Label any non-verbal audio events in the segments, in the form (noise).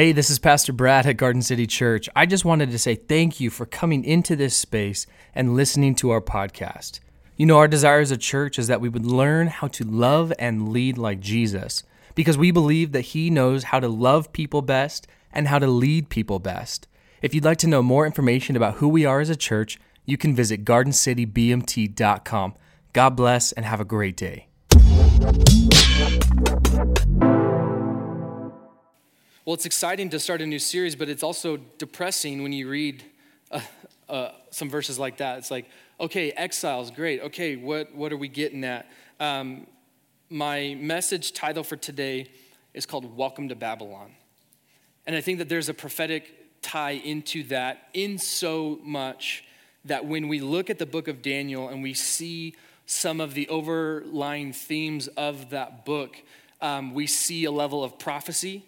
Hey, this is Pastor Brad at Garden City Church. I just wanted to say thank you for coming into this space and listening to our podcast. You know, our desire as a church is that we would learn how to love and lead like Jesus because we believe that He knows how to love people best and how to lead people best. If you'd like to know more information about who we are as a church, you can visit gardencitybmt.com. God bless and have a great day. Well, it's exciting to start a new series, but it's also depressing when you read uh, uh, some verses like that. It's like, okay, exiles, great. Okay, what, what are we getting at? Um, my message title for today is called Welcome to Babylon. And I think that there's a prophetic tie into that in so much that when we look at the book of Daniel and we see some of the overlying themes of that book, um, we see a level of prophecy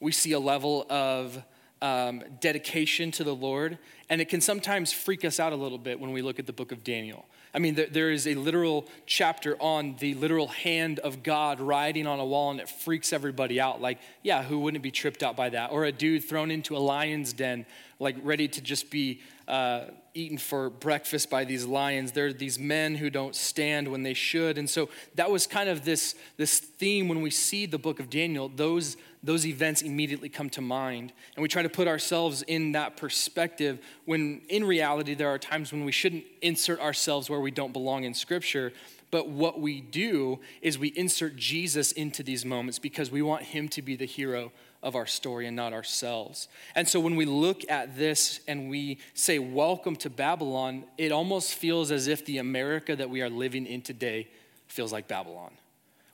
we see a level of um, dedication to the Lord, and it can sometimes freak us out a little bit when we look at the book of Daniel. I mean, there, there is a literal chapter on the literal hand of God riding on a wall, and it freaks everybody out. Like, yeah, who wouldn't be tripped out by that? Or a dude thrown into a lion's den, like ready to just be uh, eaten for breakfast by these lions. There are these men who don't stand when they should. And so that was kind of this, this theme when we see the book of Daniel. Those those events immediately come to mind. And we try to put ourselves in that perspective when in reality there are times when we shouldn't insert ourselves where we don't belong in Scripture. But what we do is we insert Jesus into these moments because we want him to be the hero of our story and not ourselves. And so when we look at this and we say, Welcome to Babylon, it almost feels as if the America that we are living in today feels like Babylon.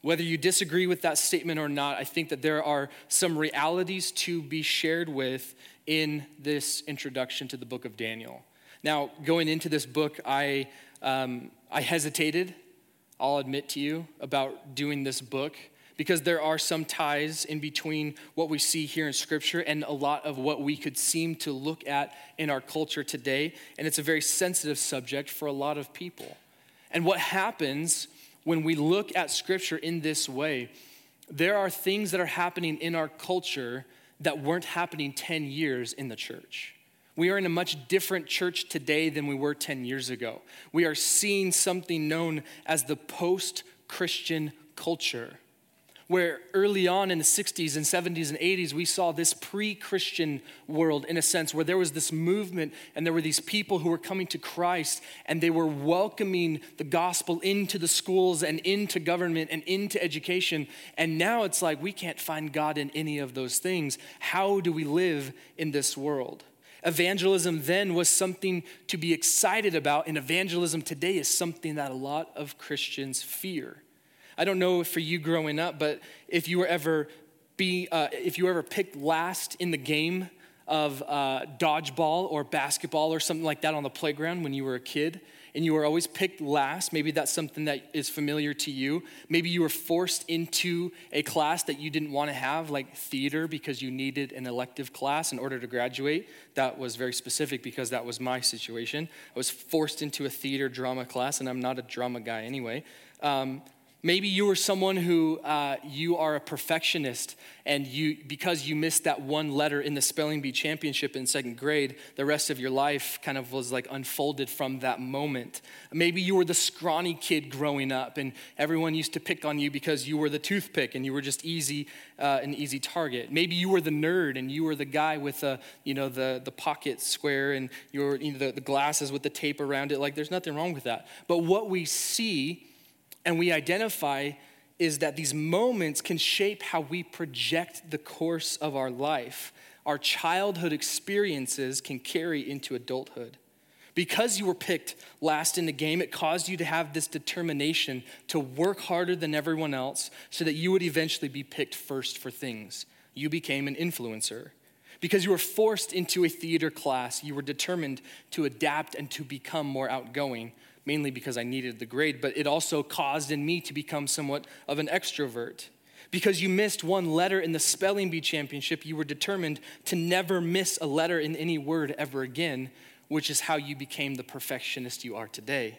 Whether you disagree with that statement or not, I think that there are some realities to be shared with in this introduction to the book of Daniel. Now, going into this book, I, um, I hesitated, I'll admit to you, about doing this book because there are some ties in between what we see here in Scripture and a lot of what we could seem to look at in our culture today. And it's a very sensitive subject for a lot of people. And what happens when we look at scripture in this way, there are things that are happening in our culture that weren't happening 10 years in the church. We are in a much different church today than we were 10 years ago. We are seeing something known as the post Christian culture where early on in the 60s and 70s and 80s, we saw this pre Christian world in a sense, where there was this movement and there were these people who were coming to Christ and they were welcoming the gospel into the schools and into government and into education. And now it's like we can't find God in any of those things. How do we live in this world? Evangelism then was something to be excited about, and evangelism today is something that a lot of Christians fear. I don't know for you growing up, but if you were ever be uh, if you ever picked last in the game of uh, dodgeball or basketball or something like that on the playground when you were a kid and you were always picked last maybe that's something that is familiar to you. Maybe you were forced into a class that you didn't want to have like theater because you needed an elective class in order to graduate. That was very specific because that was my situation. I was forced into a theater drama class and i'm not a drama guy anyway. Um, Maybe you are someone who uh, you are a perfectionist, and you because you missed that one letter in the spelling bee championship in second grade, the rest of your life kind of was like unfolded from that moment. Maybe you were the scrawny kid growing up, and everyone used to pick on you because you were the toothpick and you were just easy, uh, an easy target. Maybe you were the nerd and you were the guy with the you know the the pocket square and you were you know, the, the glasses with the tape around it. Like there's nothing wrong with that. But what we see and we identify is that these moments can shape how we project the course of our life. Our childhood experiences can carry into adulthood. Because you were picked last in the game, it caused you to have this determination to work harder than everyone else so that you would eventually be picked first for things. You became an influencer. Because you were forced into a theater class, you were determined to adapt and to become more outgoing mainly because I needed the grade, but it also caused in me to become somewhat of an extrovert. Because you missed one letter in the spelling bee championship, you were determined to never miss a letter in any word ever again, which is how you became the perfectionist you are today.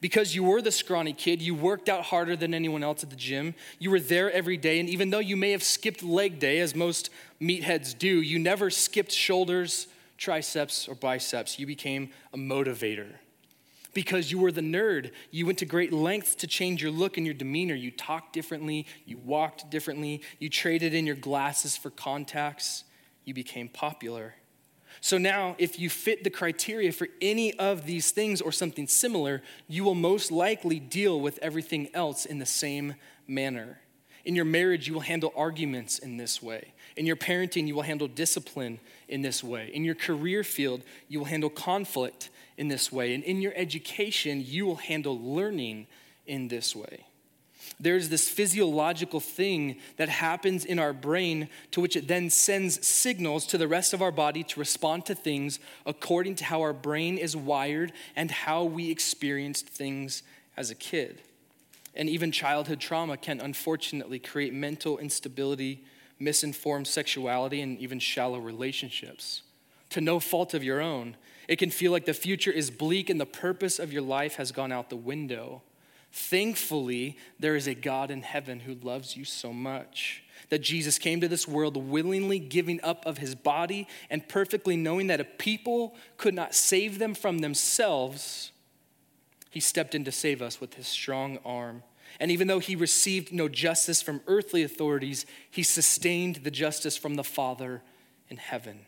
Because you were the scrawny kid, you worked out harder than anyone else at the gym. You were there every day, and even though you may have skipped leg day, as most meatheads do, you never skipped shoulders, triceps, or biceps. You became a motivator. Because you were the nerd, you went to great lengths to change your look and your demeanor. You talked differently, you walked differently, you traded in your glasses for contacts, you became popular. So now, if you fit the criteria for any of these things or something similar, you will most likely deal with everything else in the same manner. In your marriage, you will handle arguments in this way. In your parenting, you will handle discipline in this way. In your career field, you will handle conflict in this way. And in your education, you will handle learning in this way there's this physiological thing that happens in our brain to which it then sends signals to the rest of our body to respond to things according to how our brain is wired and how we experienced things as a kid. And even childhood trauma can unfortunately create mental instability, misinformed sexuality, and even shallow relationships. To no fault of your own, it can feel like the future is bleak and the purpose of your life has gone out the window. Thankfully, there is a God in heaven who loves you so much that Jesus came to this world willingly giving up of his body and perfectly knowing that a people could not save them from themselves. He stepped in to save us with his strong arm. And even though he received no justice from earthly authorities, he sustained the justice from the Father in heaven.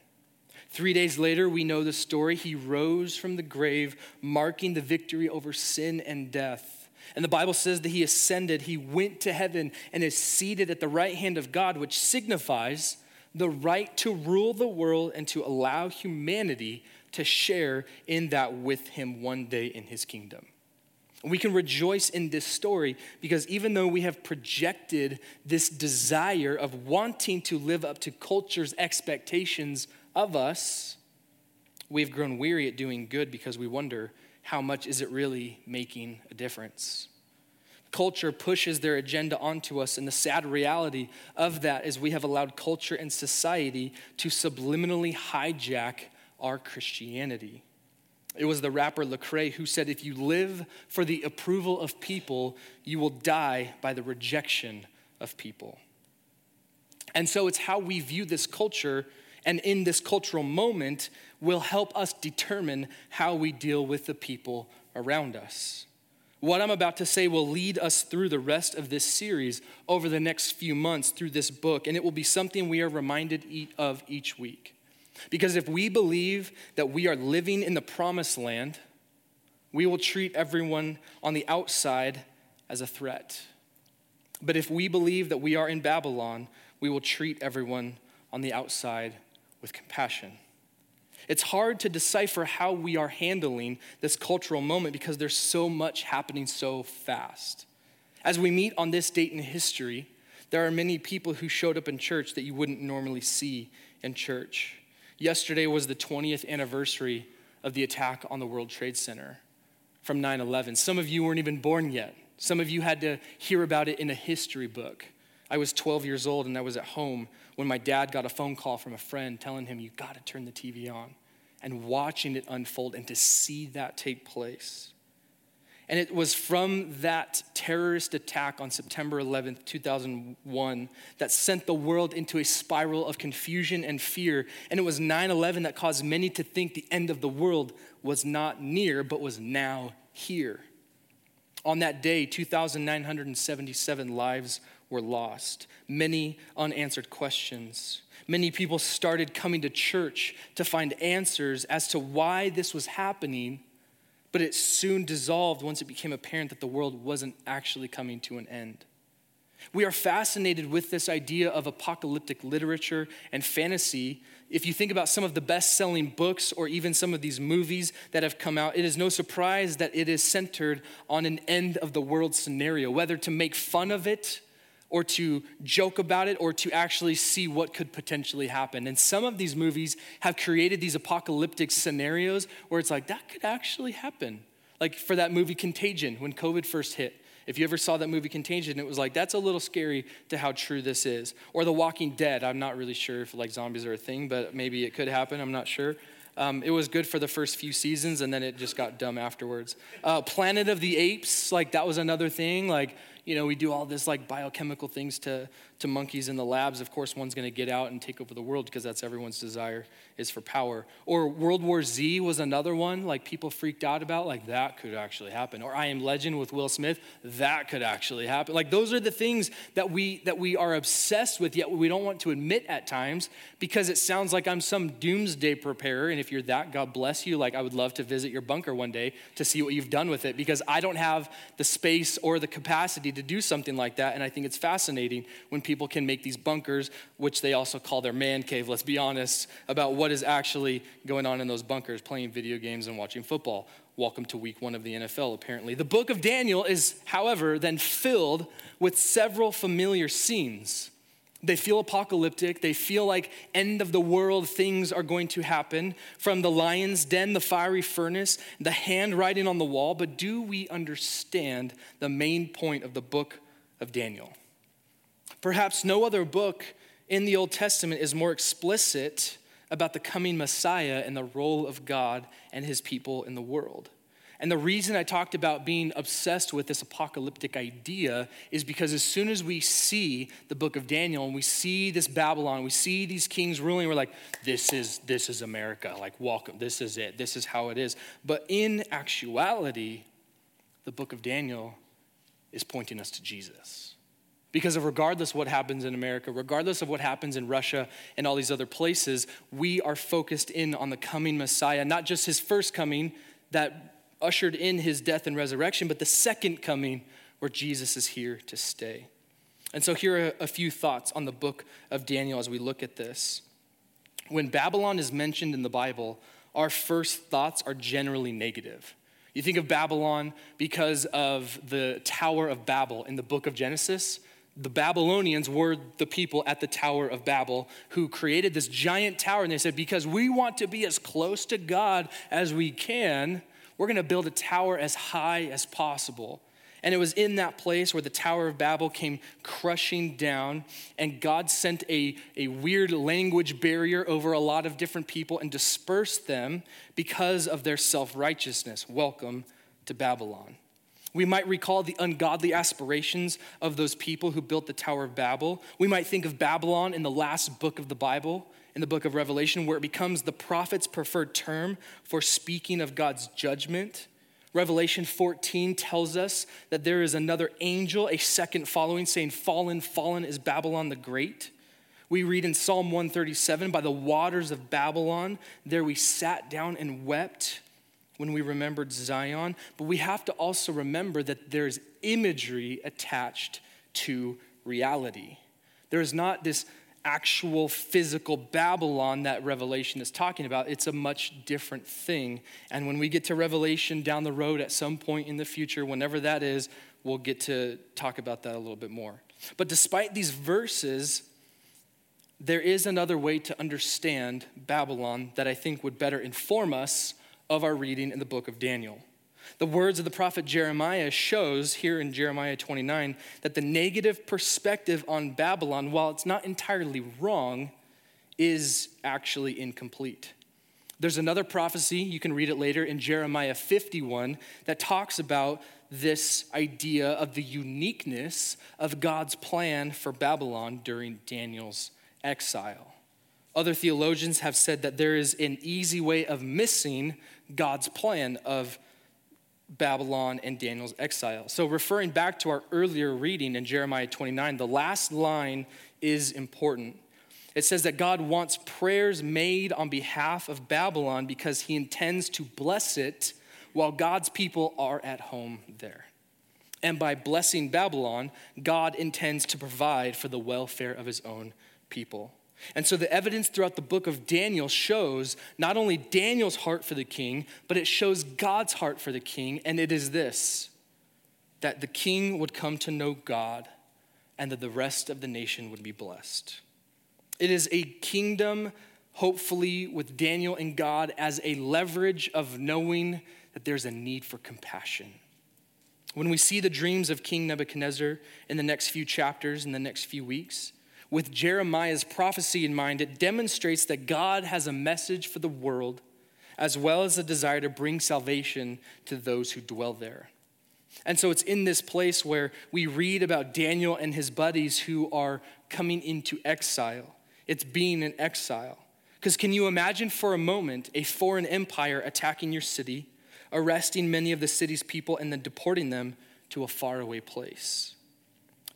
Three days later, we know the story. He rose from the grave, marking the victory over sin and death. And the Bible says that he ascended, he went to heaven, and is seated at the right hand of God, which signifies the right to rule the world and to allow humanity to share in that with him one day in his kingdom. We can rejoice in this story because even though we have projected this desire of wanting to live up to culture's expectations of us, we've grown weary at doing good because we wonder how much is it really making a difference? Culture pushes their agenda onto us, and the sad reality of that is we have allowed culture and society to subliminally hijack our Christianity. It was the rapper Lecrae who said, If you live for the approval of people, you will die by the rejection of people. And so it's how we view this culture and in this cultural moment will help us determine how we deal with the people around us. What I'm about to say will lead us through the rest of this series over the next few months through this book, and it will be something we are reminded of each week. Because if we believe that we are living in the promised land, we will treat everyone on the outside as a threat. But if we believe that we are in Babylon, we will treat everyone on the outside with compassion. It's hard to decipher how we are handling this cultural moment because there's so much happening so fast. As we meet on this date in history, there are many people who showed up in church that you wouldn't normally see in church. Yesterday was the 20th anniversary of the attack on the World Trade Center from 9 11. Some of you weren't even born yet. Some of you had to hear about it in a history book. I was 12 years old and I was at home when my dad got a phone call from a friend telling him, You got to turn the TV on, and watching it unfold and to see that take place. And it was from that terrorist attack on September 11th, 2001, that sent the world into a spiral of confusion and fear. And it was 9 11 that caused many to think the end of the world was not near, but was now here. On that day, 2,977 lives were lost, many unanswered questions. Many people started coming to church to find answers as to why this was happening, but it soon dissolved once it became apparent that the world wasn't actually coming to an end. We are fascinated with this idea of apocalyptic literature and fantasy. If you think about some of the best selling books or even some of these movies that have come out, it is no surprise that it is centered on an end of the world scenario, whether to make fun of it or to joke about it or to actually see what could potentially happen. And some of these movies have created these apocalyptic scenarios where it's like, that could actually happen. Like for that movie Contagion, when COVID first hit. If you ever saw that movie Contagion, it was like, that's a little scary to how true this is. Or The Walking Dead, I'm not really sure if like zombies are a thing, but maybe it could happen, I'm not sure. Um, it was good for the first few seasons, and then it just got dumb afterwards. Uh, Planet of the Apes, like that was another thing. Like you know, we do all this like biochemical things to, to monkeys in the labs. Of course, one's going to get out and take over the world because that's everyone's desire is for power. Or World War Z was another one, like people freaked out about, like that could actually happen. Or I Am Legend with Will Smith, that could actually happen. Like those are the things that we that we are obsessed with, yet we don't want to admit at times because it sounds like I'm some doomsday preparer. And if you're that, God bless you. Like I would love to visit your bunker one day to see what you've done with it because I don't have the space or the capacity to do something like that. And I think it's fascinating when people can make these bunkers, which they also call their man cave, let's be honest, about what is actually going on in those bunkers, playing video games and watching football. Welcome to week one of the NFL, apparently. The book of Daniel is, however, then filled with several familiar scenes. They feel apocalyptic. They feel like end of the world things are going to happen from the lion's den, the fiery furnace, the handwriting on the wall. But do we understand the main point of the book of Daniel? Perhaps no other book in the Old Testament is more explicit about the coming Messiah and the role of God and his people in the world. And the reason I talked about being obsessed with this apocalyptic idea is because as soon as we see the book of Daniel and we see this Babylon, we see these kings ruling, we're like, this is this is America. Like, welcome, this is it, this is how it is. But in actuality, the book of Daniel is pointing us to Jesus. Because of regardless what happens in America, regardless of what happens in Russia and all these other places, we are focused in on the coming Messiah, not just his first coming that ushered in his death and resurrection, but the second coming where Jesus is here to stay. And so here are a few thoughts on the book of Daniel as we look at this. When Babylon is mentioned in the Bible, our first thoughts are generally negative. You think of Babylon because of the Tower of Babel in the book of Genesis. The Babylonians were the people at the Tower of Babel who created this giant tower, and they said, Because we want to be as close to God as we can, we're going to build a tower as high as possible. And it was in that place where the Tower of Babel came crushing down, and God sent a, a weird language barrier over a lot of different people and dispersed them because of their self righteousness. Welcome to Babylon. We might recall the ungodly aspirations of those people who built the Tower of Babel. We might think of Babylon in the last book of the Bible in the book of Revelation, where it becomes the prophet's preferred term for speaking of God's judgment. Revelation 14 tells us that there is another angel, a second following, saying, Fallen, fallen is Babylon the Great. We read in Psalm 137 By the waters of Babylon, there we sat down and wept when we remembered Zion. But we have to also remember that there's imagery attached to reality. There is not this actual physical Babylon that Revelation is talking about. It's a much different thing. And when we get to Revelation down the road at some point in the future, whenever that is, we'll get to talk about that a little bit more. But despite these verses, there is another way to understand Babylon that I think would better inform us of our reading in the book of Daniel. The words of the prophet Jeremiah shows here in Jeremiah 29 that the negative perspective on Babylon, while it's not entirely wrong, is actually incomplete. There's another prophecy, you can read it later in Jeremiah 51, that talks about this idea of the uniqueness of God's plan for Babylon during Daniel's exile. Other theologians have said that there is an easy way of missing God's plan of Babylon and Daniel's exile. So, referring back to our earlier reading in Jeremiah 29, the last line is important. It says that God wants prayers made on behalf of Babylon because he intends to bless it while God's people are at home there. And by blessing Babylon, God intends to provide for the welfare of his own people. And so the evidence throughout the book of Daniel shows not only Daniel's heart for the king, but it shows God's heart for the king. And it is this that the king would come to know God and that the rest of the nation would be blessed. It is a kingdom, hopefully, with Daniel and God as a leverage of knowing that there's a need for compassion. When we see the dreams of King Nebuchadnezzar in the next few chapters, in the next few weeks, with Jeremiah's prophecy in mind, it demonstrates that God has a message for the world as well as a desire to bring salvation to those who dwell there. And so it's in this place where we read about Daniel and his buddies who are coming into exile. It's being in exile. Because can you imagine for a moment a foreign empire attacking your city, arresting many of the city's people, and then deporting them to a faraway place?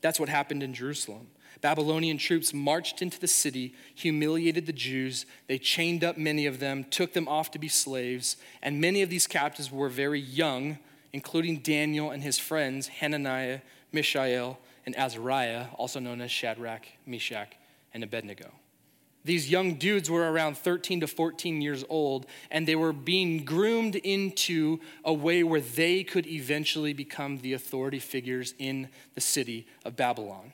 That's what happened in Jerusalem. Babylonian troops marched into the city, humiliated the Jews. They chained up many of them, took them off to be slaves, and many of these captives were very young, including Daniel and his friends, Hananiah, Mishael, and Azariah, also known as Shadrach, Meshach, and Abednego. These young dudes were around 13 to 14 years old, and they were being groomed into a way where they could eventually become the authority figures in the city of Babylon.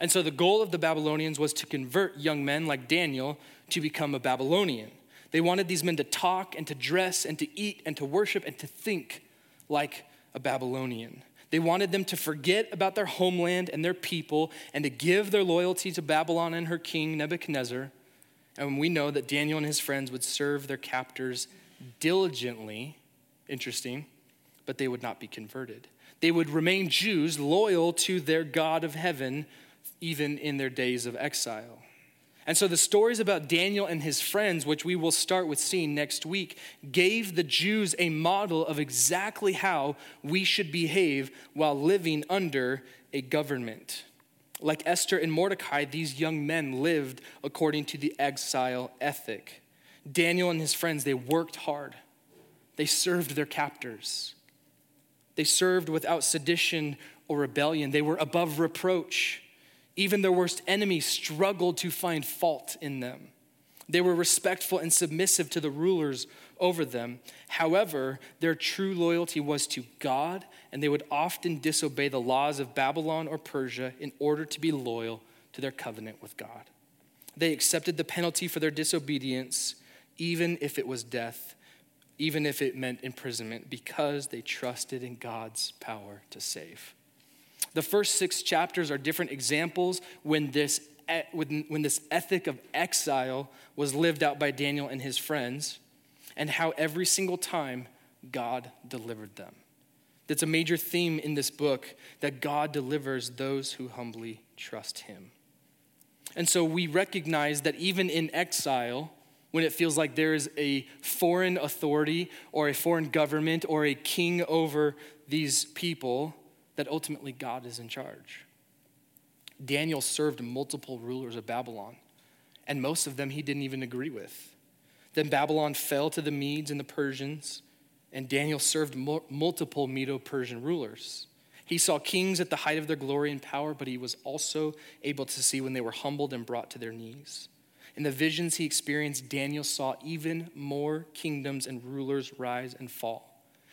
And so the goal of the Babylonians was to convert young men like Daniel to become a Babylonian. They wanted these men to talk and to dress and to eat and to worship and to think like a Babylonian. They wanted them to forget about their homeland and their people and to give their loyalty to Babylon and her king, Nebuchadnezzar. And we know that Daniel and his friends would serve their captors diligently, interesting, but they would not be converted. They would remain Jews, loyal to their God of heaven, even in their days of exile. And so the stories about Daniel and his friends, which we will start with seeing next week, gave the Jews a model of exactly how we should behave while living under a government. Like Esther and Mordecai, these young men lived according to the exile ethic. Daniel and his friends, they worked hard. They served their captors. They served without sedition or rebellion. They were above reproach. Even their worst enemies struggled to find fault in them. They were respectful and submissive to the rulers over them. However, their true loyalty was to God, and they would often disobey the laws of Babylon or Persia in order to be loyal to their covenant with God. They accepted the penalty for their disobedience, even if it was death, even if it meant imprisonment, because they trusted in God's power to save. The first six chapters are different examples when this, when this ethic of exile was lived out by Daniel and his friends, and how every single time God delivered them. That's a major theme in this book that God delivers those who humbly trust him. And so we recognize that even in exile, when it feels like there is a foreign authority or a foreign government or a king over these people, that ultimately God is in charge. Daniel served multiple rulers of Babylon, and most of them he didn't even agree with. Then Babylon fell to the Medes and the Persians, and Daniel served multiple Medo Persian rulers. He saw kings at the height of their glory and power, but he was also able to see when they were humbled and brought to their knees. In the visions he experienced, Daniel saw even more kingdoms and rulers rise and fall.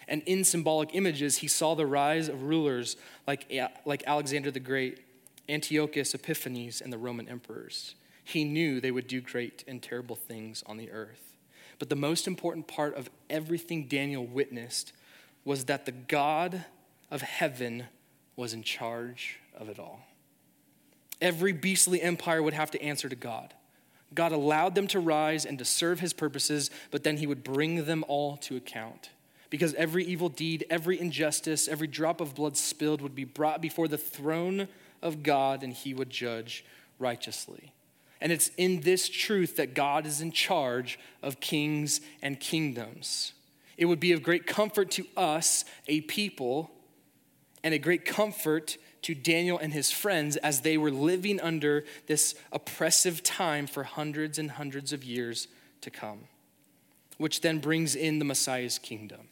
And in symbolic images, he saw the rise of rulers like, like Alexander the Great, Antiochus Epiphanes, and the Roman emperors. He knew they would do great and terrible things on the earth. But the most important part of everything Daniel witnessed was that the God of heaven was in charge of it all. Every beastly empire would have to answer to God. God allowed them to rise and to serve his purposes, but then he would bring them all to account because every evil deed, every injustice, every drop of blood spilled would be brought before the throne of God and he would judge righteously. And it's in this truth that God is in charge of kings and kingdoms. It would be of great comfort to us, a people, and a great comfort to Daniel and his friends as they were living under this oppressive time for hundreds and hundreds of years to come, which then brings in the Messiah's kingdom.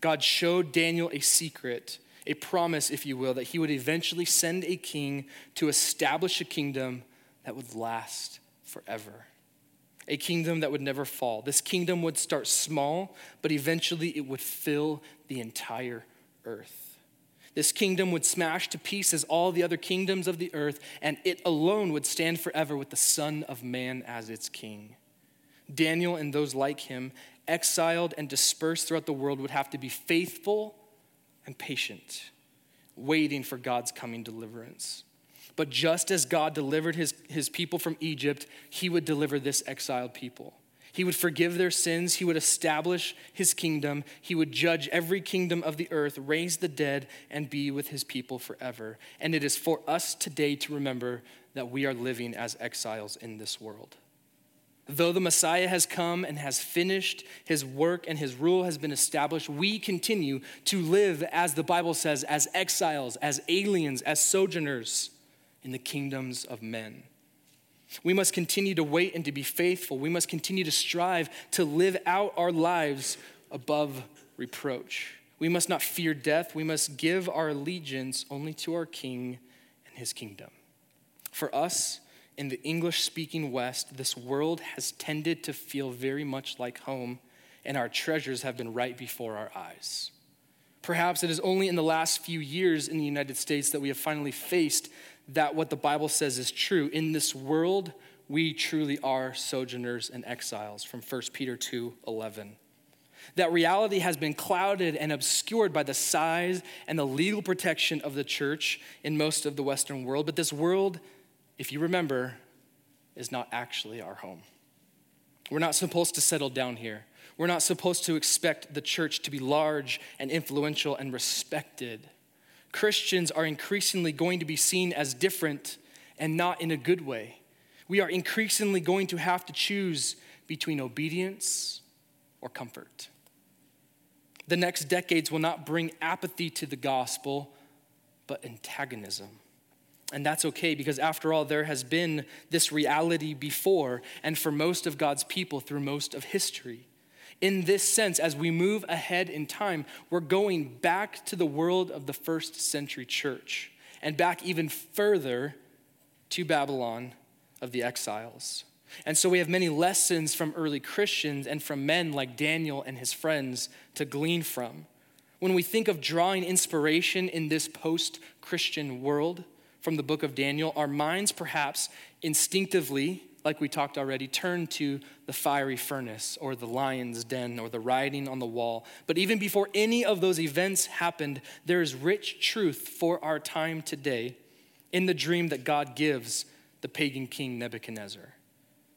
God showed Daniel a secret, a promise, if you will, that he would eventually send a king to establish a kingdom that would last forever. A kingdom that would never fall. This kingdom would start small, but eventually it would fill the entire earth. This kingdom would smash to pieces all the other kingdoms of the earth, and it alone would stand forever with the Son of Man as its king. Daniel and those like him exiled and dispersed throughout the world would have to be faithful and patient, waiting for God's coming deliverance. But just as God delivered his, his people from Egypt, he would deliver this exiled people. He would forgive their sins. He would establish his kingdom. He would judge every kingdom of the earth, raise the dead, and be with his people forever. And it is for us today to remember that we are living as exiles in this world. Though the Messiah has come and has finished his work and his rule has been established, we continue to live, as the Bible says, as exiles, as aliens, as sojourners in the kingdoms of men. We must continue to wait and to be faithful. We must continue to strive to live out our lives above reproach. We must not fear death. We must give our allegiance only to our King and his kingdom. For us, in the English speaking West, this world has tended to feel very much like home, and our treasures have been right before our eyes. Perhaps it is only in the last few years in the United States that we have finally faced that what the Bible says is true. In this world, we truly are sojourners and exiles from 1 Peter 2 11. That reality has been clouded and obscured by the size and the legal protection of the church in most of the Western world. But this world, if you remember, is not actually our home. We're not supposed to settle down here. We're not supposed to expect the church to be large and influential and respected. Christians are increasingly going to be seen as different and not in a good way. We are increasingly going to have to choose between obedience or comfort. The next decades will not bring apathy to the gospel, but antagonism. And that's okay because, after all, there has been this reality before and for most of God's people through most of history. In this sense, as we move ahead in time, we're going back to the world of the first century church and back even further to Babylon of the exiles. And so we have many lessons from early Christians and from men like Daniel and his friends to glean from. When we think of drawing inspiration in this post Christian world from the book of Daniel, our minds perhaps instinctively like we talked already, turn to the fiery furnace or the lion's den or the writing on the wall. But even before any of those events happened, there is rich truth for our time today in the dream that God gives the pagan king Nebuchadnezzar.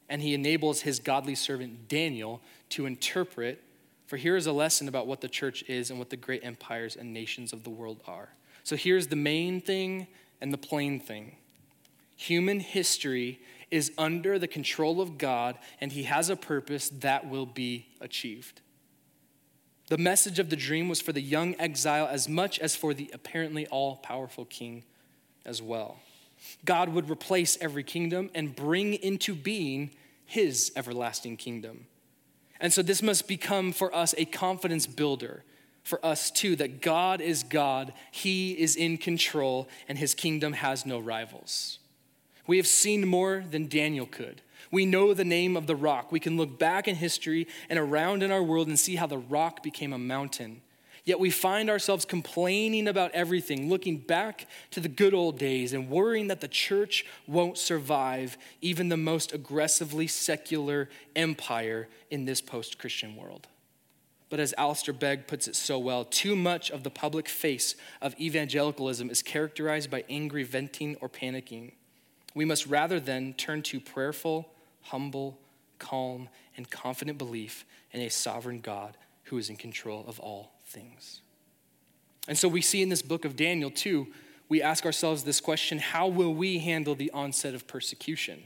And he enables his godly servant Daniel to interpret. For here is a lesson about what the church is and what the great empires and nations of the world are. So here's the main thing and the plain thing. Human history is under the control of God, and He has a purpose that will be achieved. The message of the dream was for the young exile as much as for the apparently all powerful king as well. God would replace every kingdom and bring into being his everlasting kingdom. And so this must become for us a confidence builder for us too that God is God, he is in control, and his kingdom has no rivals. We have seen more than Daniel could. We know the name of the rock. We can look back in history and around in our world and see how the rock became a mountain. Yet we find ourselves complaining about everything, looking back to the good old days and worrying that the church won't survive even the most aggressively secular empire in this post Christian world. But as Alistair Begg puts it so well, too much of the public face of evangelicalism is characterized by angry venting or panicking. We must rather then turn to prayerful, humble, calm, and confident belief in a sovereign God who is in control of all things. And so we see in this book of Daniel, too, we ask ourselves this question how will we handle the onset of persecution?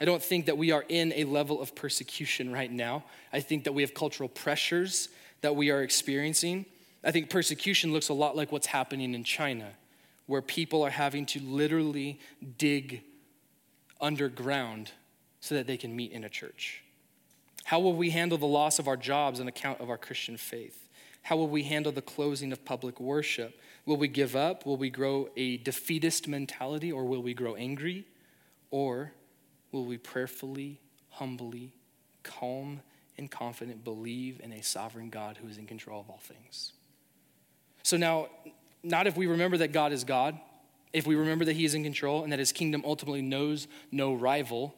I don't think that we are in a level of persecution right now. I think that we have cultural pressures that we are experiencing. I think persecution looks a lot like what's happening in China where people are having to literally dig underground so that they can meet in a church? How will we handle the loss of our jobs on account of our Christian faith? How will we handle the closing of public worship? Will we give up? Will we grow a defeatist mentality or will we grow angry? Or will we prayerfully, humbly, calm, and confident believe in a sovereign God who is in control of all things? So now, not if we remember that God is God, if we remember that He is in control and that His kingdom ultimately knows no rival,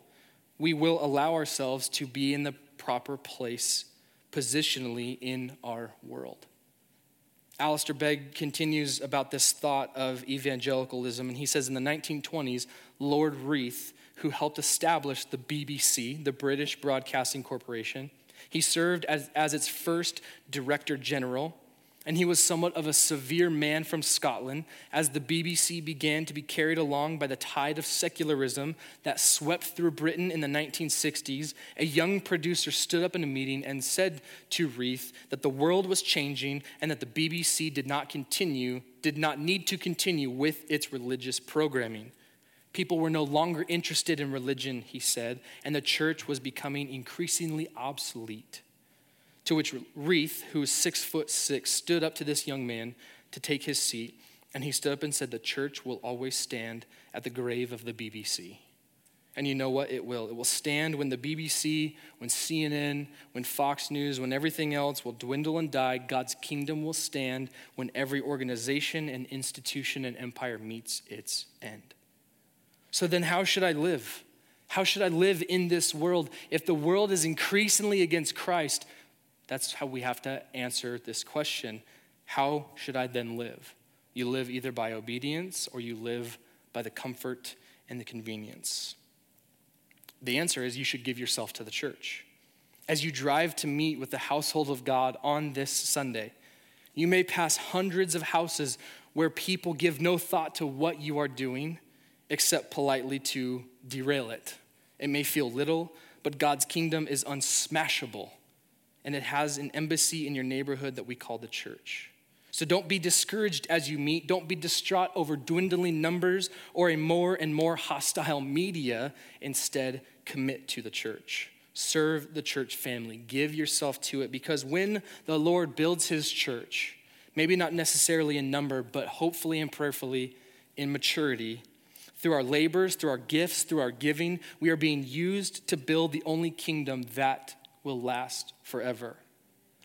we will allow ourselves to be in the proper place positionally in our world. Alistair Begg continues about this thought of evangelicalism, and he says in the 1920s, Lord Reith, who helped establish the BBC, the British Broadcasting Corporation. He served as, as its first director general and he was somewhat of a severe man from Scotland as the BBC began to be carried along by the tide of secularism that swept through Britain in the 1960s. A young producer stood up in a meeting and said to Reith that the world was changing and that the BBC did not continue, did not need to continue with its religious programming. People were no longer interested in religion, he said, and the church was becoming increasingly obsolete. To which Reith, who was six foot six, stood up to this young man to take his seat, and he stood up and said, The church will always stand at the grave of the BBC. And you know what? It will. It will stand when the BBC, when CNN, when Fox News, when everything else will dwindle and die. God's kingdom will stand when every organization and institution and empire meets its end. So then, how should I live? How should I live in this world if the world is increasingly against Christ? That's how we have to answer this question How should I then live? You live either by obedience or you live by the comfort and the convenience. The answer is you should give yourself to the church. As you drive to meet with the household of God on this Sunday, you may pass hundreds of houses where people give no thought to what you are doing except politely to derail it. It may feel little, but God's kingdom is unsmashable and it has an embassy in your neighborhood that we call the church. So don't be discouraged as you meet. Don't be distraught over dwindling numbers or a more and more hostile media. Instead, commit to the church. Serve the church family. Give yourself to it because when the Lord builds his church, maybe not necessarily in number, but hopefully and prayerfully in maturity, through our labors, through our gifts, through our giving, we are being used to build the only kingdom that will last forever.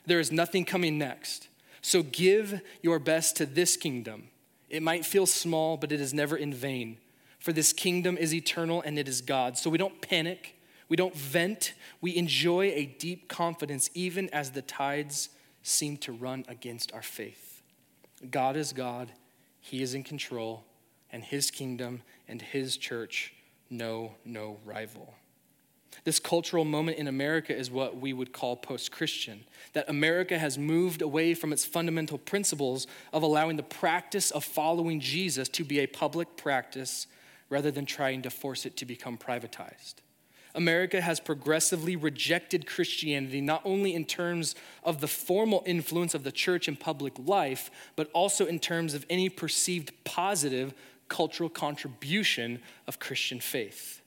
There is nothing coming next. So give your best to this kingdom. It might feel small, but it is never in vain. For this kingdom is eternal and it is God. So we don't panic, we don't vent, we enjoy a deep confidence even as the tides seem to run against our faith. God is God, He is in control, and His kingdom and His church know no rival. This cultural moment in America is what we would call post Christian. That America has moved away from its fundamental principles of allowing the practice of following Jesus to be a public practice rather than trying to force it to become privatized. America has progressively rejected Christianity, not only in terms of the formal influence of the church in public life, but also in terms of any perceived positive cultural contribution of Christian faith.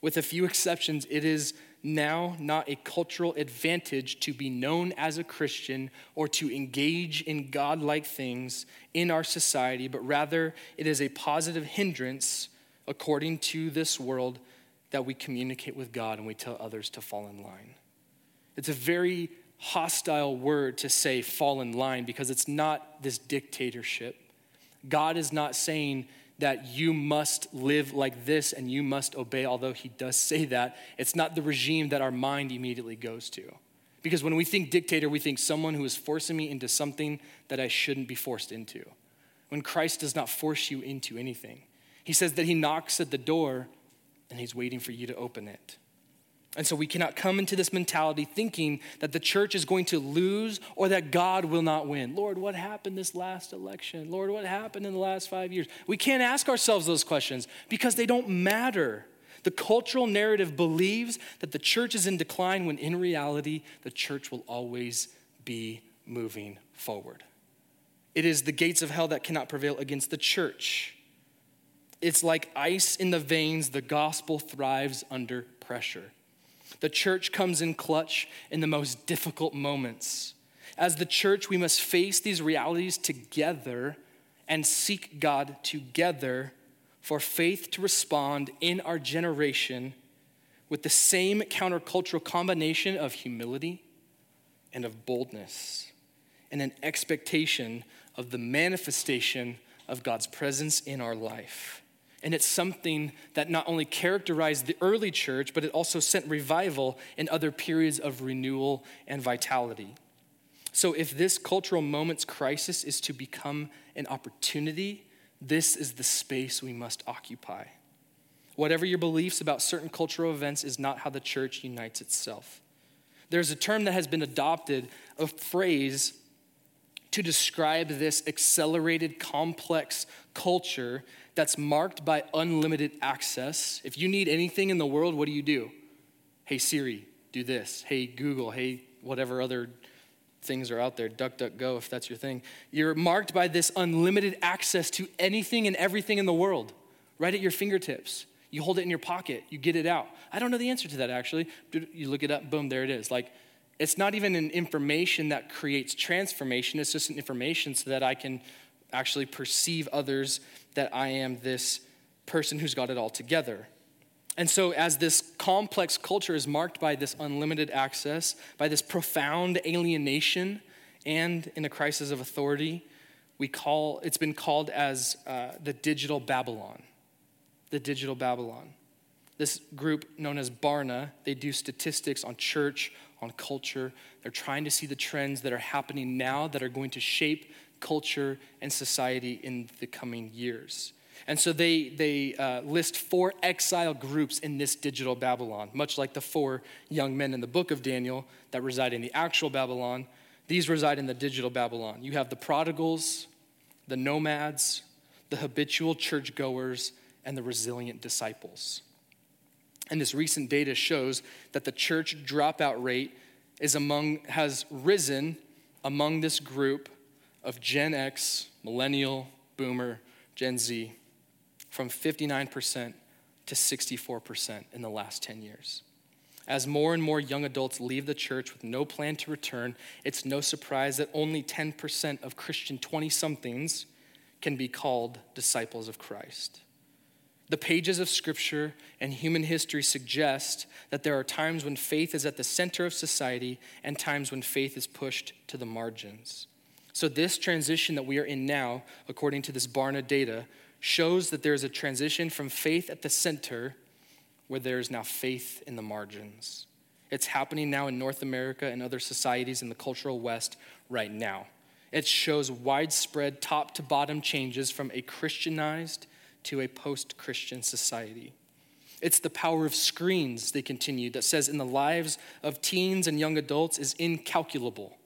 With a few exceptions, it is now not a cultural advantage to be known as a Christian or to engage in godlike things in our society, but rather it is a positive hindrance, according to this world, that we communicate with God and we tell others to fall in line. It's a very hostile word to say fall in line because it's not this dictatorship. God is not saying, that you must live like this and you must obey, although he does say that, it's not the regime that our mind immediately goes to. Because when we think dictator, we think someone who is forcing me into something that I shouldn't be forced into. When Christ does not force you into anything, he says that he knocks at the door and he's waiting for you to open it. And so we cannot come into this mentality thinking that the church is going to lose or that God will not win. Lord, what happened this last election? Lord, what happened in the last five years? We can't ask ourselves those questions because they don't matter. The cultural narrative believes that the church is in decline when in reality, the church will always be moving forward. It is the gates of hell that cannot prevail against the church. It's like ice in the veins, the gospel thrives under pressure. The church comes in clutch in the most difficult moments. As the church, we must face these realities together and seek God together for faith to respond in our generation with the same countercultural combination of humility and of boldness and an expectation of the manifestation of God's presence in our life. And it's something that not only characterized the early church, but it also sent revival in other periods of renewal and vitality. So, if this cultural moment's crisis is to become an opportunity, this is the space we must occupy. Whatever your beliefs about certain cultural events is not how the church unites itself. There's a term that has been adopted, a phrase to describe this accelerated, complex culture that's marked by unlimited access. If you need anything in the world, what do you do? Hey Siri, do this. Hey Google, hey whatever other things are out there, DuckDuckGo if that's your thing. You're marked by this unlimited access to anything and everything in the world, right at your fingertips. You hold it in your pocket, you get it out. I don't know the answer to that actually. You look it up, boom, there it is. Like, it's not even an information that creates transformation, it's just an information so that I can actually perceive others that I am this person who's got it all together. And so, as this complex culture is marked by this unlimited access, by this profound alienation, and in a crisis of authority, we call it's been called as uh, the digital Babylon. The digital Babylon. This group known as Barna, they do statistics on church, on culture. They're trying to see the trends that are happening now that are going to shape culture and society in the coming years. And so they, they uh, list four exile groups in this digital Babylon, much like the four young men in the book of Daniel that reside in the actual Babylon. These reside in the digital Babylon. You have the prodigals, the nomads, the habitual churchgoers, and the resilient disciples. And this recent data shows that the church dropout rate is among, has risen among this group of Gen X, millennial, boomer, Gen Z from 59% to 64% in the last 10 years. As more and more young adults leave the church with no plan to return, it's no surprise that only 10% of Christian 20 somethings can be called disciples of Christ. The pages of scripture and human history suggest that there are times when faith is at the center of society and times when faith is pushed to the margins. So, this transition that we are in now, according to this Barna data, shows that there's a transition from faith at the center where there's now faith in the margins. It's happening now in North America and other societies in the cultural West right now. It shows widespread top to bottom changes from a Christianized to a post Christian society. It's the power of screens, they continue, that says in the lives of teens and young adults is incalculable.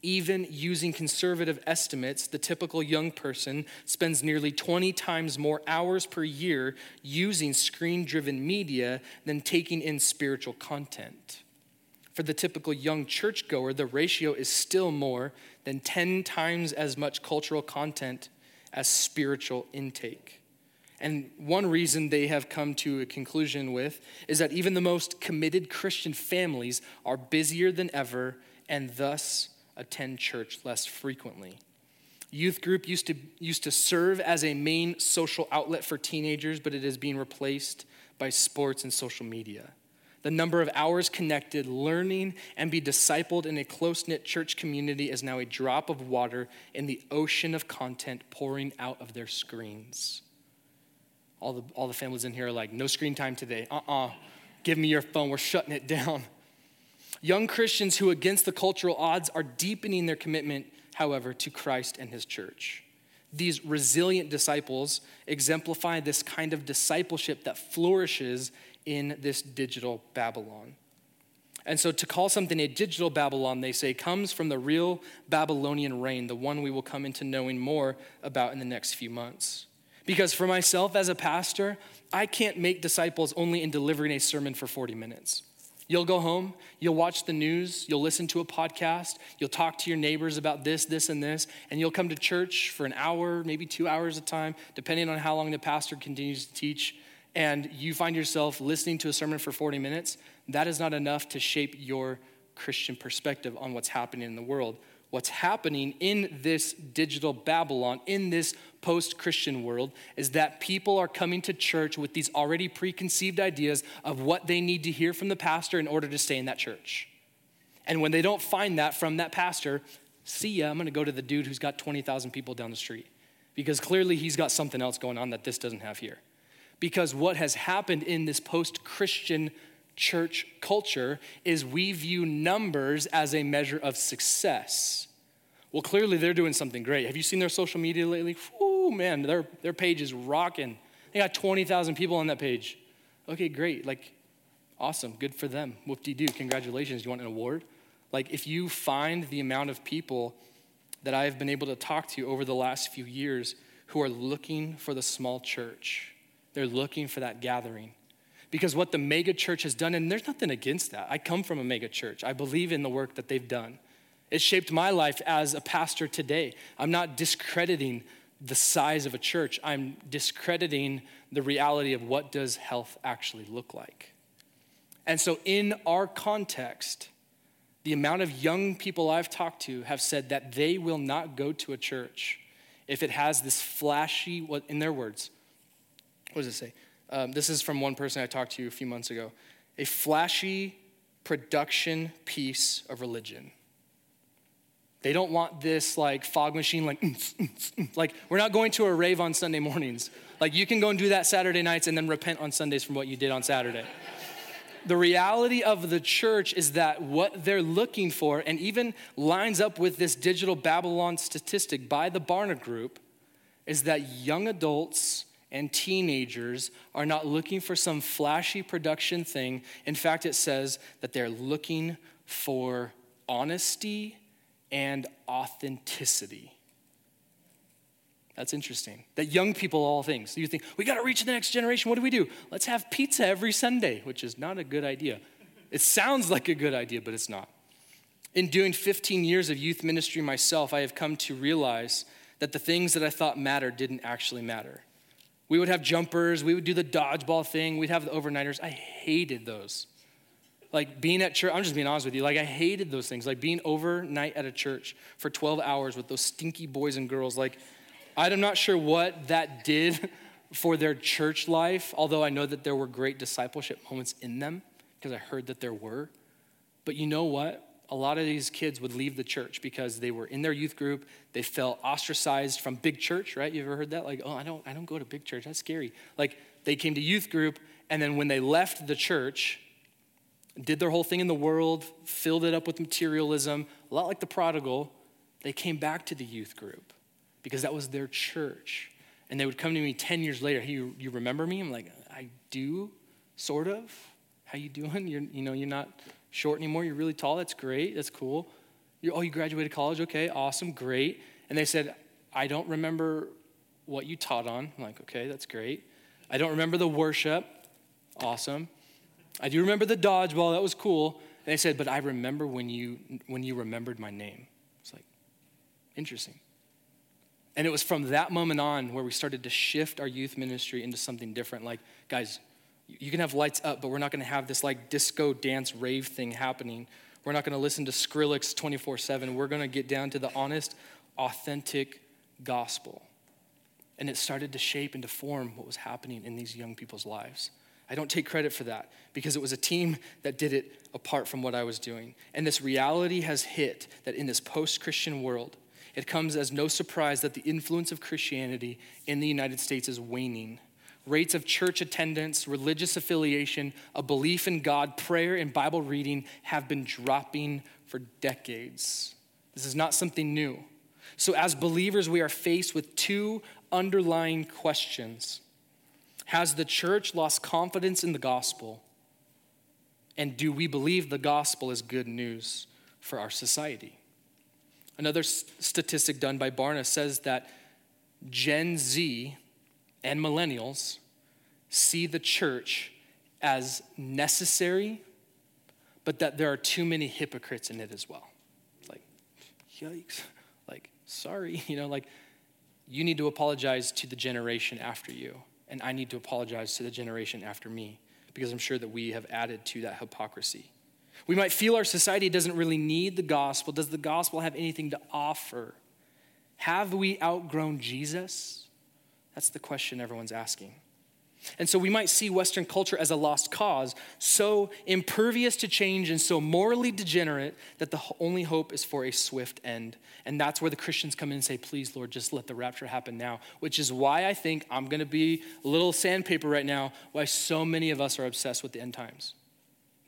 Even using conservative estimates, the typical young person spends nearly 20 times more hours per year using screen driven media than taking in spiritual content. For the typical young churchgoer, the ratio is still more than 10 times as much cultural content as spiritual intake. And one reason they have come to a conclusion with is that even the most committed Christian families are busier than ever and thus attend church less frequently. Youth group used to, used to serve as a main social outlet for teenagers, but it is being replaced by sports and social media. The number of hours connected, learning, and be discipled in a close knit church community is now a drop of water in the ocean of content pouring out of their screens. All the, all the families in here are like, no screen time today. Uh uh-uh. uh. Give me your phone. We're shutting it down. (laughs) Young Christians who, against the cultural odds, are deepening their commitment, however, to Christ and his church. These resilient disciples exemplify this kind of discipleship that flourishes in this digital Babylon. And so, to call something a digital Babylon, they say, comes from the real Babylonian reign, the one we will come into knowing more about in the next few months. Because for myself as a pastor, I can't make disciples only in delivering a sermon for 40 minutes. You'll go home, you'll watch the news, you'll listen to a podcast, you'll talk to your neighbors about this, this, and this, and you'll come to church for an hour, maybe two hours of time, depending on how long the pastor continues to teach, and you find yourself listening to a sermon for 40 minutes. That is not enough to shape your Christian perspective on what's happening in the world what's happening in this digital Babylon, in this post Christian world, is that people are coming to church with these already preconceived ideas of what they need to hear from the pastor in order to stay in that church. And when they don't find that from that pastor, see ya, I'm gonna go to the dude who's got 20,000 people down the street. Because clearly he's got something else going on that this doesn't have here. Because what has happened in this post Christian church culture is we view numbers as a measure of success. Well, clearly they're doing something great. Have you seen their social media lately? Oh man, their, their page is rocking. They got 20,000 people on that page. Okay, great. Like, awesome. Good for them. Whoop de doo. Congratulations. You want an award? Like, if you find the amount of people that I have been able to talk to over the last few years who are looking for the small church, they're looking for that gathering. Because what the mega church has done, and there's nothing against that. I come from a mega church. I believe in the work that they've done. It shaped my life as a pastor today. I'm not discrediting the size of a church. I'm discrediting the reality of what does health actually look like. And so in our context, the amount of young people I've talked to have said that they will not go to a church if it has this flashy, what in their words, what does it say? Um, this is from one person I talked to a few months ago. A flashy production piece of religion. They don't want this like fog machine, like, like we're not going to a rave on Sunday mornings. Like you can go and do that Saturday nights and then repent on Sundays from what you did on Saturday. the reality of the church is that what they're looking for, and even lines up with this digital Babylon statistic by the Barna Group, is that young adults and teenagers are not looking for some flashy production thing. In fact, it says that they're looking for honesty and authenticity. That's interesting. That young people, all things. You think, we got to reach the next generation. What do we do? Let's have pizza every Sunday, which is not a good idea. It sounds like a good idea, but it's not. In doing 15 years of youth ministry myself, I have come to realize that the things that I thought mattered didn't actually matter. We would have jumpers, we would do the dodgeball thing, we'd have the overnighters. I hated those. Like being at church, I'm just being honest with you. Like I hated those things. Like being overnight at a church for 12 hours with those stinky boys and girls. Like I'm not sure what that did (laughs) for their church life, although I know that there were great discipleship moments in them because I heard that there were. But you know what? A lot of these kids would leave the church because they were in their youth group. They felt ostracized from big church right? You ever heard that? Like oh i don't i don't go to big church. That's scary. Like they came to youth group and then when they left the church did their whole thing in the world filled it up with materialism a lot like the prodigal they came back to the youth group because that was their church. And they would come to me 10 years later hey you, you remember me? I'm like i do sort of. How you doing? You're you know you're not short anymore. You're really tall. That's great. That's cool. You're, oh, you graduated college. Okay, awesome, great. And they said, I don't remember what you taught on. I'm like, okay, that's great. I don't remember the worship. Awesome. I do remember the dodgeball. That was cool. And they said, but I remember when you when you remembered my name. It's like, interesting. And it was from that moment on where we started to shift our youth ministry into something different. Like, guys, you can have lights up, but we're not going to have this like disco dance rave thing happening. We're not going to listen to Skrillex 24 7. We're going to get down to the honest, authentic gospel. And it started to shape and to form what was happening in these young people's lives. I don't take credit for that because it was a team that did it apart from what I was doing. And this reality has hit that in this post Christian world, it comes as no surprise that the influence of Christianity in the United States is waning rates of church attendance, religious affiliation, a belief in God, prayer, and Bible reading have been dropping for decades. This is not something new. So, as believers, we are faced with two underlying questions Has the church lost confidence in the gospel? And do we believe the gospel is good news for our society? Another statistic done by Barna says that Gen Z and millennials see the church as necessary, but that there are too many hypocrites in it as well. Like, yikes. Like, sorry. (laughs) You know, like, you need to apologize to the generation after you, and I need to apologize to the generation after me, because I'm sure that we have added to that hypocrisy. We might feel our society doesn't really need the gospel. Does the gospel have anything to offer? Have we outgrown Jesus? That's the question everyone's asking. And so we might see Western culture as a lost cause, so impervious to change and so morally degenerate that the only hope is for a swift end. And that's where the Christians come in and say, Please, Lord, just let the rapture happen now. Which is why I think I'm going to be a little sandpaper right now, why so many of us are obsessed with the end times.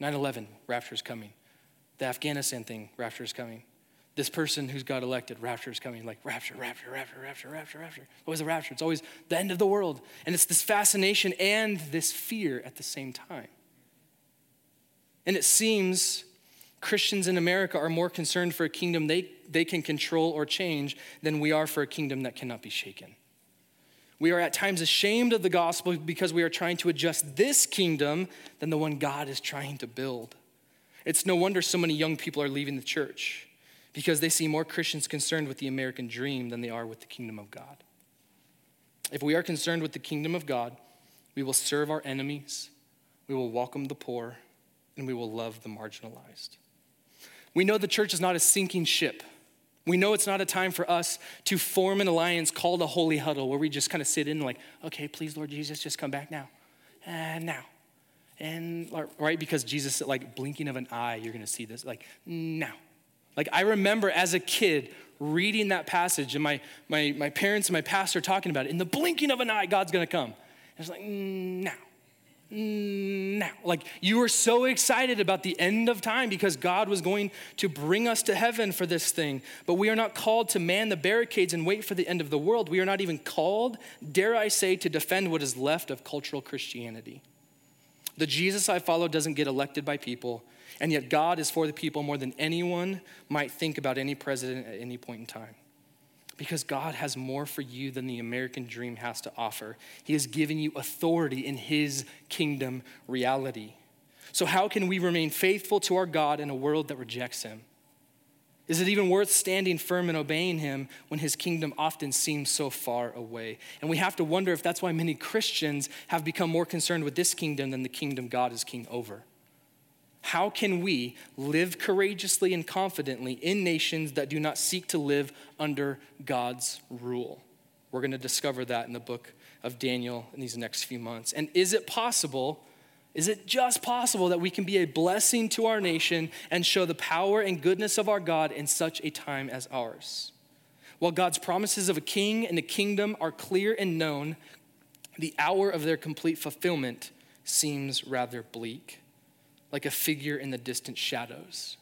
9 11, rapture is coming. The Afghanistan thing, rapture is coming. This person who's got elected, rapture is coming, like rapture, rapture, rapture, rapture, rapture, rapture. Always a rapture. It's always the end of the world. And it's this fascination and this fear at the same time. And it seems Christians in America are more concerned for a kingdom they, they can control or change than we are for a kingdom that cannot be shaken. We are at times ashamed of the gospel because we are trying to adjust this kingdom than the one God is trying to build. It's no wonder so many young people are leaving the church because they see more Christians concerned with the American dream than they are with the kingdom of God. If we are concerned with the kingdom of God, we will serve our enemies, we will welcome the poor, and we will love the marginalized. We know the church is not a sinking ship. We know it's not a time for us to form an alliance called a holy huddle where we just kind of sit in like, okay, please, Lord Jesus, just come back now. And now. And right, because Jesus, like blinking of an eye, you're gonna see this, like, now. Like I remember as a kid reading that passage and my, my, my parents and my pastor talking about it. In the blinking of an eye, God's gonna come. And it's like, now. Now. Like you were so excited about the end of time because God was going to bring us to heaven for this thing. But we are not called to man the barricades and wait for the end of the world. We are not even called, dare I say, to defend what is left of cultural Christianity. The Jesus I follow doesn't get elected by people, and yet God is for the people more than anyone might think about any president at any point in time. Because God has more for you than the American dream has to offer. He has given you authority in His kingdom reality. So, how can we remain faithful to our God in a world that rejects Him? Is it even worth standing firm and obeying him when his kingdom often seems so far away? And we have to wonder if that's why many Christians have become more concerned with this kingdom than the kingdom God is king over. How can we live courageously and confidently in nations that do not seek to live under God's rule? We're going to discover that in the book of Daniel in these next few months. And is it possible? Is it just possible that we can be a blessing to our nation and show the power and goodness of our God in such a time as ours? While God's promises of a king and a kingdom are clear and known, the hour of their complete fulfillment seems rather bleak like a figure in the distant shadows.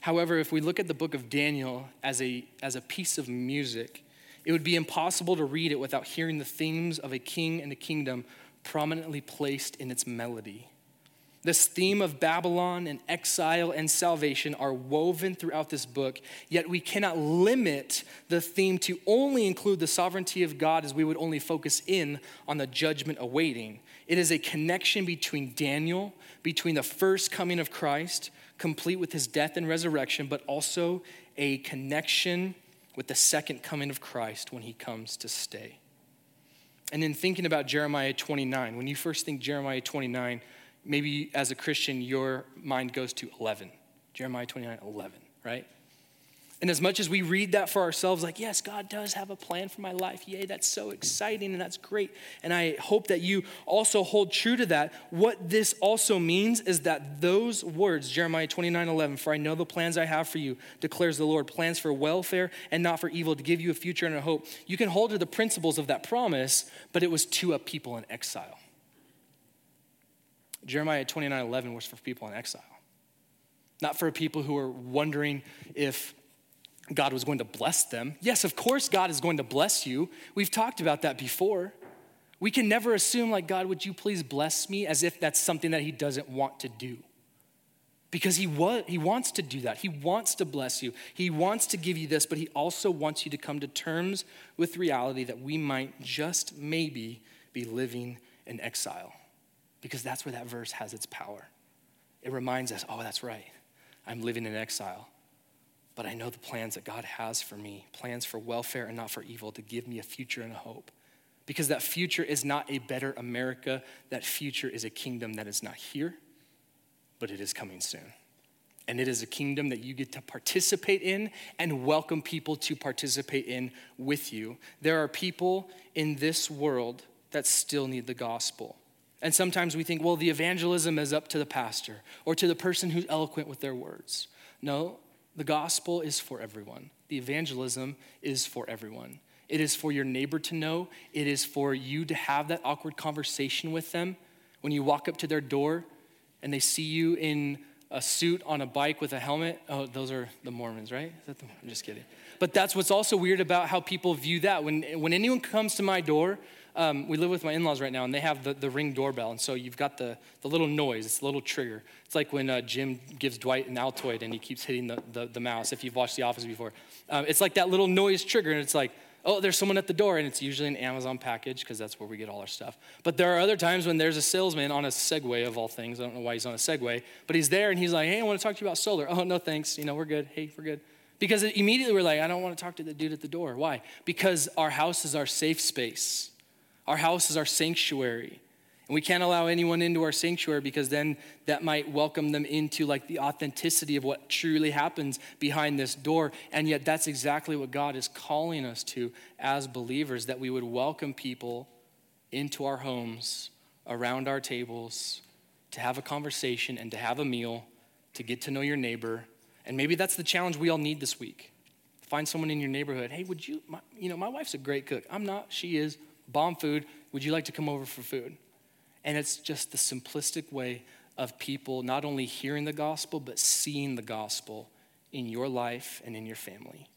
However, if we look at the book of Daniel as a, as a piece of music, it would be impossible to read it without hearing the themes of a king and a kingdom prominently placed in its melody. This theme of Babylon and exile and salvation are woven throughout this book, yet we cannot limit the theme to only include the sovereignty of God as we would only focus in on the judgment awaiting. It is a connection between Daniel, between the first coming of Christ, complete with his death and resurrection, but also a connection with the second coming of Christ when he comes to stay. And then thinking about Jeremiah 29, when you first think Jeremiah 29, maybe as a Christian, your mind goes to 11. Jeremiah 29, 11, right? And as much as we read that for ourselves, like, yes, God does have a plan for my life. Yay, that's so exciting and that's great. And I hope that you also hold true to that. What this also means is that those words, Jeremiah 29 11, for I know the plans I have for you, declares the Lord, plans for welfare and not for evil, to give you a future and a hope. You can hold to the principles of that promise, but it was to a people in exile. Jeremiah 29 11 was for people in exile, not for people who were wondering if God was going to bless them. Yes, of course, God is going to bless you. We've talked about that before. We can never assume, like, God, would you please bless me as if that's something that He doesn't want to do. Because he, wa- he wants to do that. He wants to bless you. He wants to give you this, but He also wants you to come to terms with reality that we might just maybe be living in exile. Because that's where that verse has its power. It reminds us, oh, that's right. I'm living in exile but I know the plans that God has for me plans for welfare and not for evil, to give me a future and a hope. Because that future is not a better America, that future is a kingdom that is not here, but it is coming soon. And it is a kingdom that you get to participate in and welcome people to participate in with you. There are people in this world that still need the gospel. And sometimes we think, well, the evangelism is up to the pastor or to the person who's eloquent with their words. No, the gospel is for everyone, the evangelism is for everyone. It is for your neighbor to know, it is for you to have that awkward conversation with them when you walk up to their door and they see you in a suit on a bike with a helmet. Oh, those are the Mormons, right? The, I'm just kidding. But that's what's also weird about how people view that. When, when anyone comes to my door, um, we live with my in laws right now, and they have the, the ring doorbell. And so you've got the, the little noise, it's a little trigger. It's like when uh, Jim gives Dwight an Altoid and he keeps hitting the, the, the mouse, if you've watched The Office before. Um, it's like that little noise trigger, and it's like, oh, there's someone at the door, and it's usually an Amazon package because that's where we get all our stuff. But there are other times when there's a salesman on a Segway of all things. I don't know why he's on a Segway, but he's there and he's like, hey, I want to talk to you about solar. Oh, no, thanks. You know, we're good. Hey, we're good. Because immediately we're like, I don't want to talk to the dude at the door. Why? Because our house is our safe space, our house is our sanctuary. And we can't allow anyone into our sanctuary because then that might welcome them into like the authenticity of what truly happens behind this door. And yet that's exactly what God is calling us to as believers that we would welcome people into our homes, around our tables, to have a conversation and to have a meal, to get to know your neighbor. And maybe that's the challenge we all need this week. Find someone in your neighborhood. Hey, would you, my, you know, my wife's a great cook. I'm not, she is. Bomb food. Would you like to come over for food? And it's just the simplistic way of people not only hearing the gospel, but seeing the gospel in your life and in your family.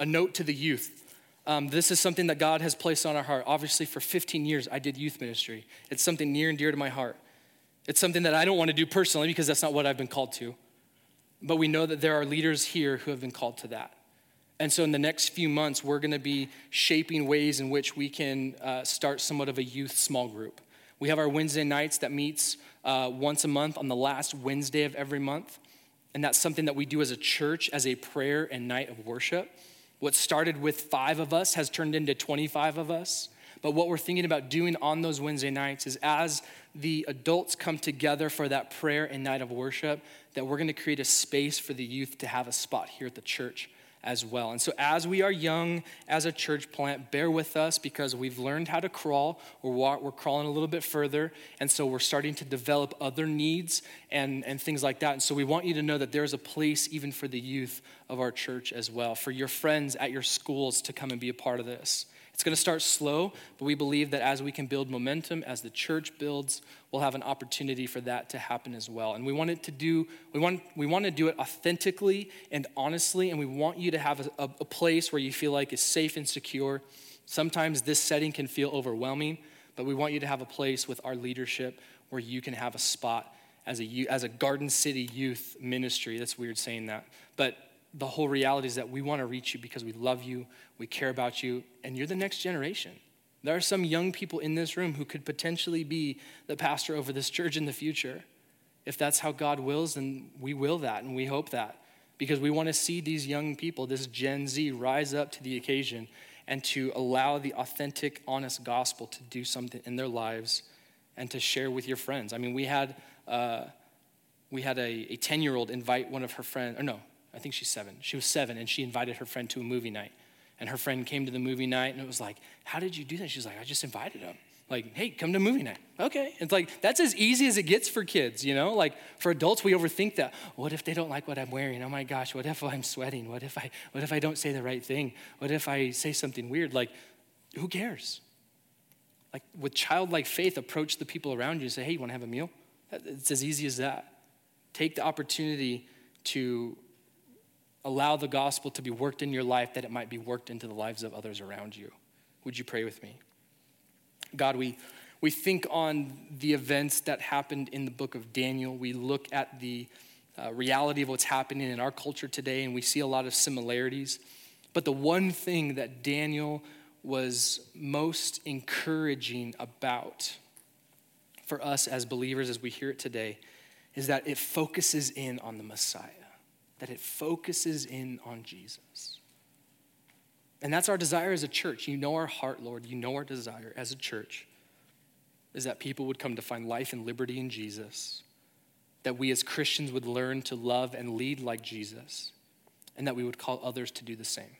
A note to the youth. Um, this is something that God has placed on our heart. Obviously, for 15 years, I did youth ministry. It's something near and dear to my heart. It's something that I don't want to do personally because that's not what I've been called to. But we know that there are leaders here who have been called to that. And so, in the next few months, we're going to be shaping ways in which we can uh, start somewhat of a youth small group. We have our Wednesday nights that meets uh, once a month on the last Wednesday of every month. And that's something that we do as a church as a prayer and night of worship. What started with five of us has turned into 25 of us. But what we're thinking about doing on those Wednesday nights is as the adults come together for that prayer and night of worship, that we're going to create a space for the youth to have a spot here at the church as well. And so, as we are young as a church plant, bear with us because we've learned how to crawl. We're, we're crawling a little bit further. And so, we're starting to develop other needs and, and things like that. And so, we want you to know that there's a place even for the youth of our church as well, for your friends at your schools to come and be a part of this. It's going to start slow, but we believe that as we can build momentum, as the church builds, we'll have an opportunity for that to happen as well. And we want it to do, we want, we want to do it authentically and honestly, and we want you to have a, a place where you feel like is safe and secure. Sometimes this setting can feel overwhelming, but we want you to have a place with our leadership where you can have a spot as a, as a Garden City youth ministry. That's weird saying that. But the whole reality is that we want to reach you because we love you, we care about you, and you're the next generation. There are some young people in this room who could potentially be the pastor over this church in the future. If that's how God wills, then we will that and we hope that because we want to see these young people, this Gen Z, rise up to the occasion and to allow the authentic, honest gospel to do something in their lives and to share with your friends. I mean, we had, uh, we had a 10 year old invite one of her friends, or no, I think she's seven. She was seven, and she invited her friend to a movie night. And her friend came to the movie night, and it was like, How did you do that? She's like, I just invited him. Like, hey, come to movie night. Okay. It's like, that's as easy as it gets for kids, you know? Like, for adults, we overthink that. What if they don't like what I'm wearing? Oh my gosh, what if I'm sweating? What if I, what if I don't say the right thing? What if I say something weird? Like, who cares? Like, with childlike faith, approach the people around you and say, hey, you want to have a meal? It's as easy as that. Take the opportunity to allow the gospel to be worked in your life that it might be worked into the lives of others around you. Would you pray with me? God, we, we think on the events that happened in the book of Daniel. We look at the uh, reality of what's happening in our culture today, and we see a lot of similarities. But the one thing that Daniel was most encouraging about for us as believers as we hear it today is that it focuses in on the Messiah that it focuses in on Jesus. And that's our desire as a church. You know our heart, Lord. You know our desire as a church is that people would come to find life and liberty in Jesus, that we as Christians would learn to love and lead like Jesus, and that we would call others to do the same.